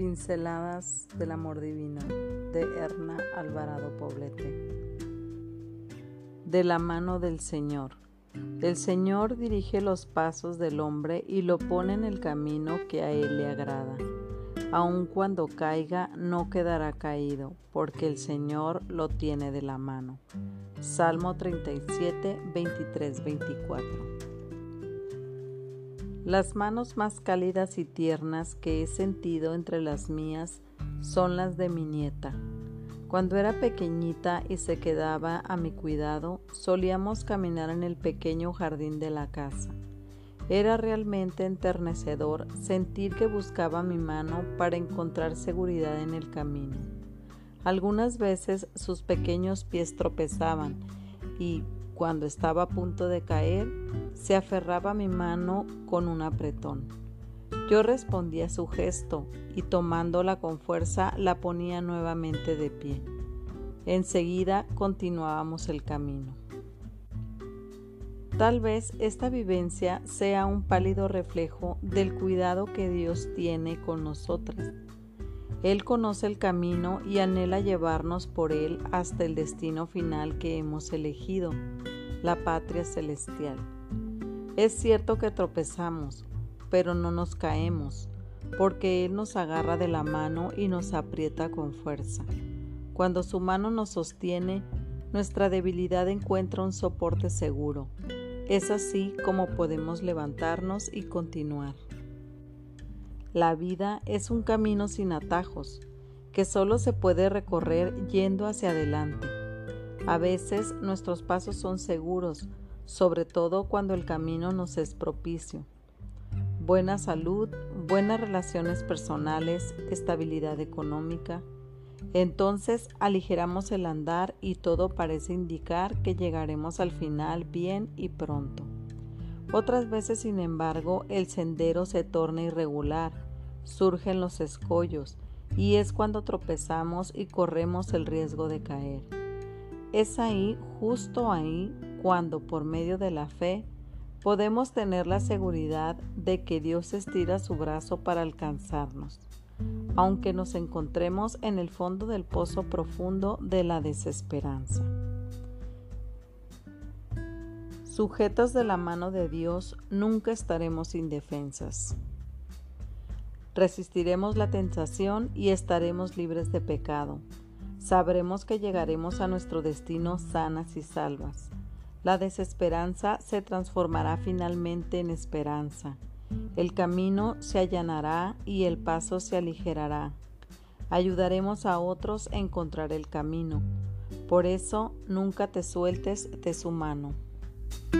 Pinceladas del Amor Divino de Erna Alvarado Poblete. De la mano del Señor. El Señor dirige los pasos del hombre y lo pone en el camino que a él le agrada. Aun cuando caiga, no quedará caído, porque el Señor lo tiene de la mano. Salmo 37, 23, 24. Las manos más cálidas y tiernas que he sentido entre las mías son las de mi nieta. Cuando era pequeñita y se quedaba a mi cuidado, solíamos caminar en el pequeño jardín de la casa. Era realmente enternecedor sentir que buscaba mi mano para encontrar seguridad en el camino. Algunas veces sus pequeños pies tropezaban y, cuando estaba a punto de caer, se aferraba a mi mano con un apretón. Yo respondía a su gesto y tomándola con fuerza la ponía nuevamente de pie. Enseguida continuábamos el camino. Tal vez esta vivencia sea un pálido reflejo del cuidado que Dios tiene con nosotras. Él conoce el camino y anhela llevarnos por él hasta el destino final que hemos elegido, la patria celestial. Es cierto que tropezamos, pero no nos caemos, porque Él nos agarra de la mano y nos aprieta con fuerza. Cuando su mano nos sostiene, nuestra debilidad encuentra un soporte seguro. Es así como podemos levantarnos y continuar. La vida es un camino sin atajos, que solo se puede recorrer yendo hacia adelante. A veces nuestros pasos son seguros, sobre todo cuando el camino nos es propicio. Buena salud, buenas relaciones personales, estabilidad económica. Entonces aligeramos el andar y todo parece indicar que llegaremos al final bien y pronto. Otras veces, sin embargo, el sendero se torna irregular, surgen los escollos y es cuando tropezamos y corremos el riesgo de caer. Es ahí, justo ahí, cuando por medio de la fe podemos tener la seguridad de que Dios estira su brazo para alcanzarnos, aunque nos encontremos en el fondo del pozo profundo de la desesperanza. Sujetos de la mano de Dios, nunca estaremos indefensas. Resistiremos la tentación y estaremos libres de pecado. Sabremos que llegaremos a nuestro destino sanas y salvas. La desesperanza se transformará finalmente en esperanza. El camino se allanará y el paso se aligerará. Ayudaremos a otros a encontrar el camino. Por eso nunca te sueltes de su mano. Thank you.